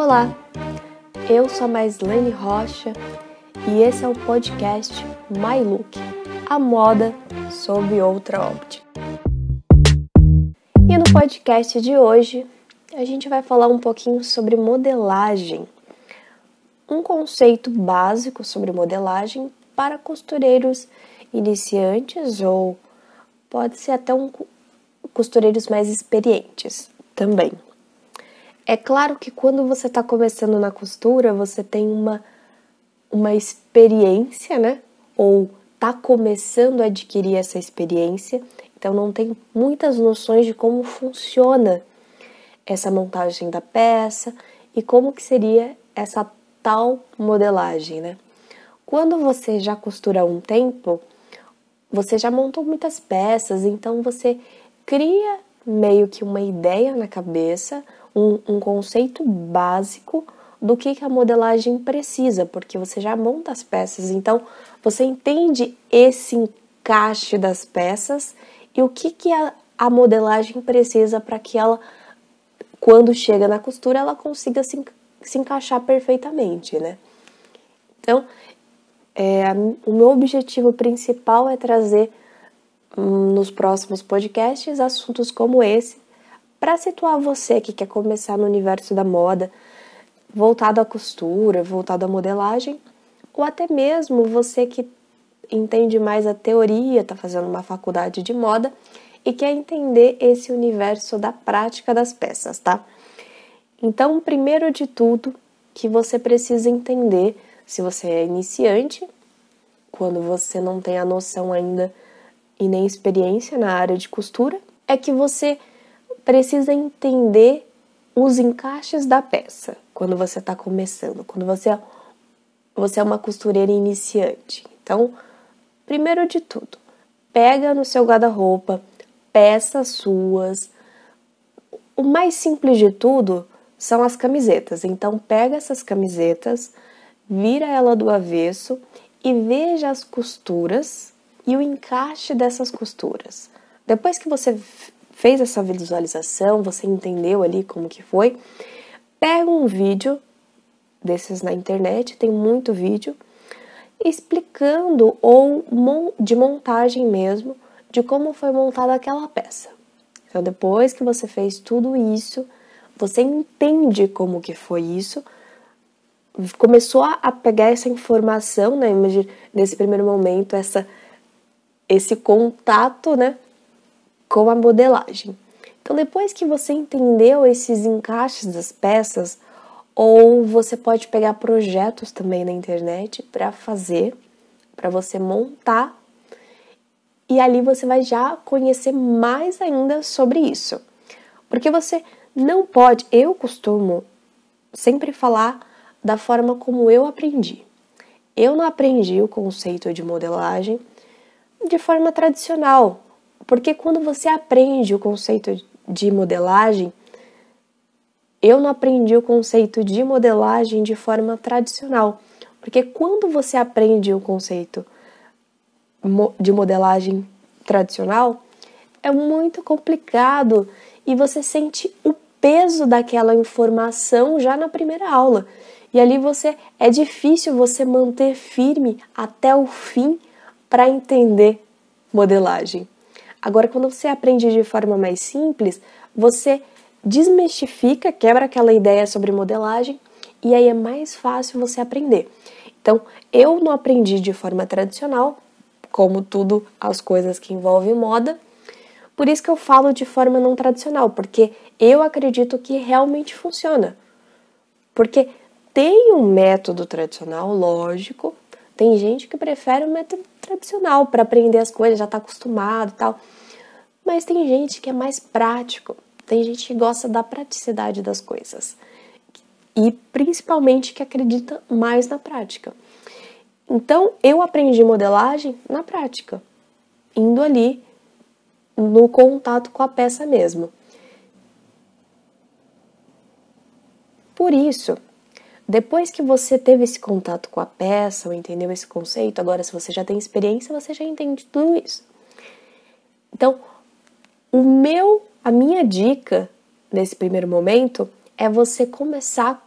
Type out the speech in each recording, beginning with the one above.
Olá, eu sou a Maislene Rocha e esse é o podcast My Look, a moda sob outra óptica. E no podcast de hoje a gente vai falar um pouquinho sobre modelagem, um conceito básico sobre modelagem para costureiros iniciantes ou pode ser até um costureiros mais experientes também. É claro que quando você está começando na costura, você tem uma, uma experiência, né? Ou está começando a adquirir essa experiência, então não tem muitas noções de como funciona essa montagem da peça e como que seria essa tal modelagem, né? Quando você já costura há um tempo, você já montou muitas peças, então você cria meio que uma ideia na cabeça um, um conceito básico do que, que a modelagem precisa, porque você já monta as peças, então você entende esse encaixe das peças e o que, que a, a modelagem precisa para que ela, quando chega na costura, ela consiga se, se encaixar perfeitamente, né? Então, é, o meu objetivo principal é trazer hum, nos próximos podcasts assuntos como esse para situar você que quer começar no universo da moda, voltado à costura, voltado à modelagem, ou até mesmo você que entende mais a teoria, está fazendo uma faculdade de moda e quer entender esse universo da prática das peças, tá? Então, primeiro de tudo, que você precisa entender se você é iniciante, quando você não tem a noção ainda e nem experiência na área de costura, é que você precisa entender os encaixes da peça quando você está começando, quando você é, você é uma costureira iniciante. Então, primeiro de tudo, pega no seu guarda-roupa peças suas. O mais simples de tudo são as camisetas. Então, pega essas camisetas, vira ela do avesso e veja as costuras e o encaixe dessas costuras. Depois que você fez essa visualização, você entendeu ali como que foi, pega um vídeo desses na internet, tem muito vídeo explicando ou de montagem mesmo de como foi montada aquela peça. Então depois que você fez tudo isso, você entende como que foi isso, começou a pegar essa informação, né, nesse primeiro momento, essa esse contato, né, com a modelagem. Então, depois que você entendeu esses encaixes das peças, ou você pode pegar projetos também na internet para fazer, para você montar, e ali você vai já conhecer mais ainda sobre isso. Porque você não pode, eu costumo sempre falar da forma como eu aprendi. Eu não aprendi o conceito de modelagem de forma tradicional, porque quando você aprende o conceito de modelagem, eu não aprendi o conceito de modelagem de forma tradicional. Porque quando você aprende o conceito de modelagem tradicional, é muito complicado e você sente o peso daquela informação já na primeira aula. E ali você é difícil você manter firme até o fim para entender modelagem. Agora, quando você aprende de forma mais simples, você desmistifica, quebra aquela ideia sobre modelagem e aí é mais fácil você aprender. Então, eu não aprendi de forma tradicional, como tudo as coisas que envolvem moda, por isso que eu falo de forma não tradicional, porque eu acredito que realmente funciona. Porque tem um método tradicional, lógico, tem gente que prefere o método tradicional para aprender as coisas, já está acostumado e tal. Mas tem gente que é mais prático, tem gente que gosta da praticidade das coisas e principalmente que acredita mais na prática. Então eu aprendi modelagem na prática, indo ali no contato com a peça mesmo. Por isso, depois que você teve esse contato com a peça, ou entendeu esse conceito, agora se você já tem experiência, você já entende tudo isso. Então, o meu, a minha dica nesse primeiro momento é você começar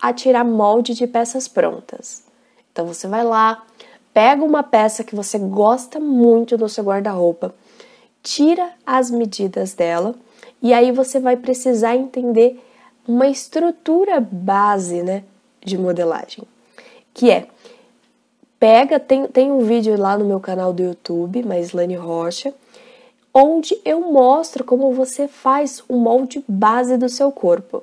a tirar molde de peças prontas. Então você vai lá, pega uma peça que você gosta muito no seu guarda-roupa, tira as medidas dela e aí você vai precisar entender uma estrutura base, né, de modelagem, que é pega, tem, tem um vídeo lá no meu canal do YouTube, Maislane Rocha, onde eu mostro como você faz o molde base do seu corpo.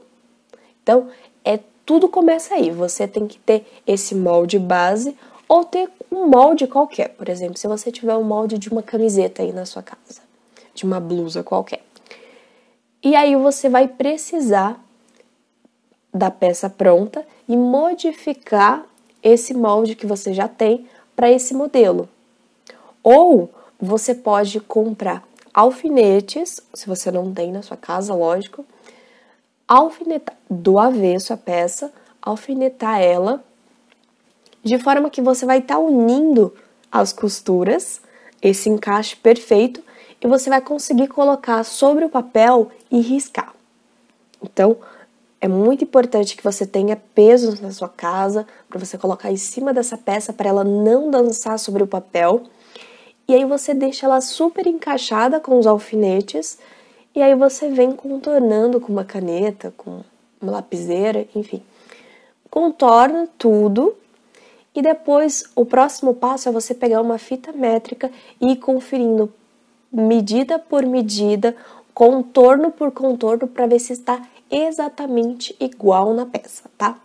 Então, é tudo começa aí. Você tem que ter esse molde base ou ter um molde qualquer. Por exemplo, se você tiver um molde de uma camiseta aí na sua casa, de uma blusa qualquer. E aí você vai precisar da peça pronta e modificar esse molde que você já tem para esse modelo. Ou você pode comprar alfinetes, se você não tem na sua casa, lógico, alfinetar do avesso a peça, alfinetar ela de forma que você vai estar tá unindo as costuras, esse encaixe perfeito, e você vai conseguir colocar sobre o papel e riscar. Então, é muito importante que você tenha pesos na sua casa para você colocar em cima dessa peça para ela não dançar sobre o papel. E aí você deixa ela super encaixada com os alfinetes e aí você vem contornando com uma caneta, com uma lapiseira, enfim. Contorna tudo e depois o próximo passo é você pegar uma fita métrica e ir conferindo medida por medida, contorno por contorno para ver se está exatamente igual na peça, tá?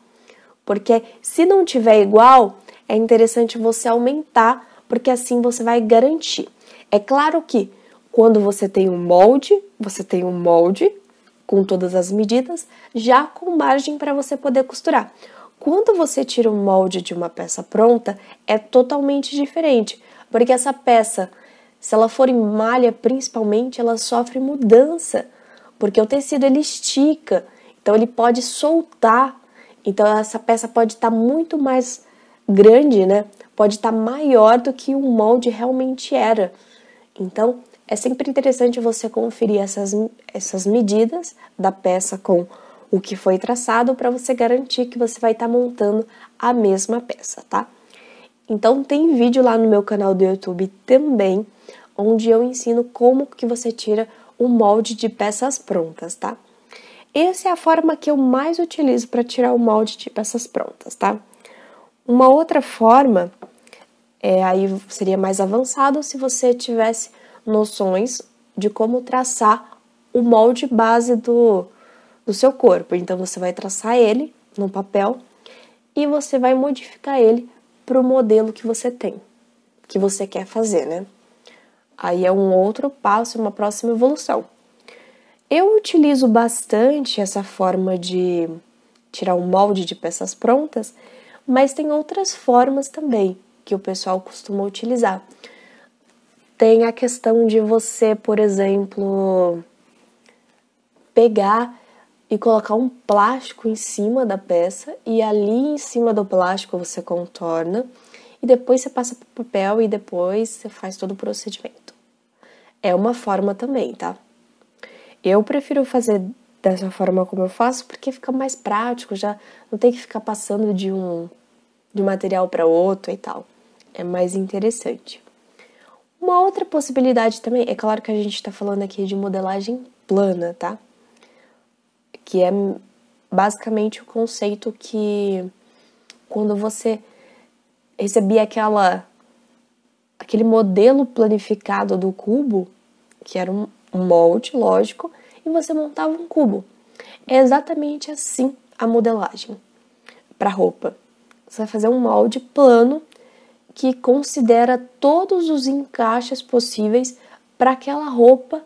Porque se não tiver igual, é interessante você aumentar, porque assim você vai garantir. É claro que quando você tem um molde, você tem um molde com todas as medidas, já com margem para você poder costurar. Quando você tira um molde de uma peça pronta, é totalmente diferente, porque essa peça, se ela for em malha principalmente, ela sofre mudança porque o tecido ele estica, então ele pode soltar. Então essa peça pode estar tá muito mais grande, né? Pode estar tá maior do que o molde realmente era. Então é sempre interessante você conferir essas, essas medidas da peça com o que foi traçado para você garantir que você vai estar tá montando a mesma peça, tá? Então tem vídeo lá no meu canal do YouTube também, onde eu ensino como que você tira o molde de peças prontas, tá? Essa é a forma que eu mais utilizo para tirar o molde de peças prontas, tá? Uma outra forma, é, aí seria mais avançado se você tivesse noções de como traçar o molde base do, do seu corpo. Então você vai traçar ele no papel e você vai modificar ele para o modelo que você tem, que você quer fazer, né? Aí é um outro passo, uma próxima evolução. Eu utilizo bastante essa forma de tirar um molde de peças prontas, mas tem outras formas também que o pessoal costuma utilizar. Tem a questão de você, por exemplo, pegar e colocar um plástico em cima da peça e ali em cima do plástico você contorna e depois você passa para o papel e depois você faz todo o procedimento. É uma forma também, tá? Eu prefiro fazer dessa forma como eu faço porque fica mais prático, já não tem que ficar passando de um de um material para outro e tal. É mais interessante. Uma outra possibilidade também, é claro que a gente está falando aqui de modelagem plana, tá? Que é basicamente o conceito que quando você recebia aquela aquele modelo planificado do cubo, que era um, um molde, lógico, e você montava um cubo. É exatamente assim a modelagem para roupa. Você vai fazer um molde plano que considera todos os encaixes possíveis para aquela roupa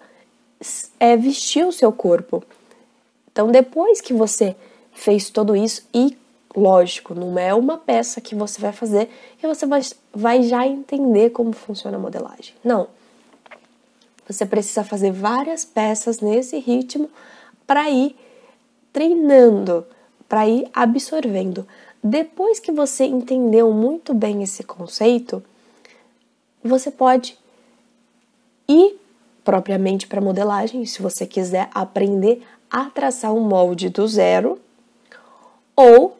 é, vestir o seu corpo. Então, depois que você fez tudo isso, e lógico, não é uma peça que você vai fazer e você vai, vai já entender como funciona a modelagem. Não. Você precisa fazer várias peças nesse ritmo para ir treinando, para ir absorvendo. Depois que você entendeu muito bem esse conceito, você pode ir propriamente para modelagem, se você quiser aprender a traçar um molde do zero, ou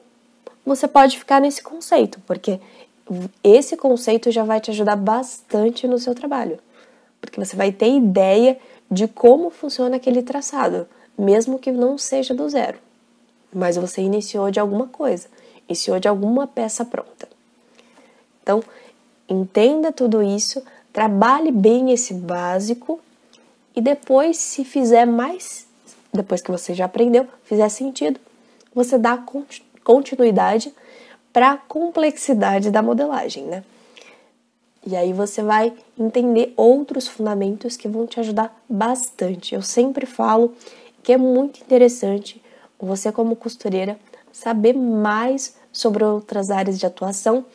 você pode ficar nesse conceito, porque esse conceito já vai te ajudar bastante no seu trabalho, porque você vai ter ideia de como funciona aquele traçado, mesmo que não seja do zero, mas você iniciou de alguma coisa, iniciou de alguma peça pronta. Então, entenda tudo isso, trabalhe bem esse básico e depois, se fizer mais, depois que você já aprendeu, fizer sentido, você dá continuidade para a complexidade da modelagem, né? E aí você vai entender outros fundamentos que vão te ajudar bastante. Eu sempre falo que é muito interessante você como costureira saber mais sobre outras áreas de atuação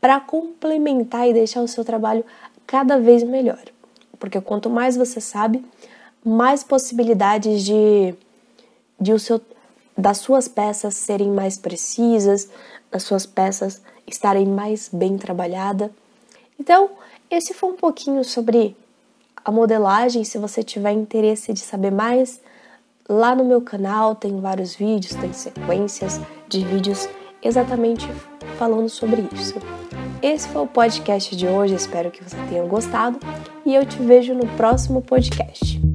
para complementar e deixar o seu trabalho cada vez melhor. Porque quanto mais você sabe, mais possibilidades de, de o seu, das suas peças serem mais precisas, das suas peças estarem mais bem trabalhadas. Então, esse foi um pouquinho sobre a modelagem. Se você tiver interesse de saber mais, lá no meu canal tem vários vídeos, tem sequências de vídeos exatamente falando sobre isso. Esse foi o podcast de hoje, espero que você tenha gostado e eu te vejo no próximo podcast.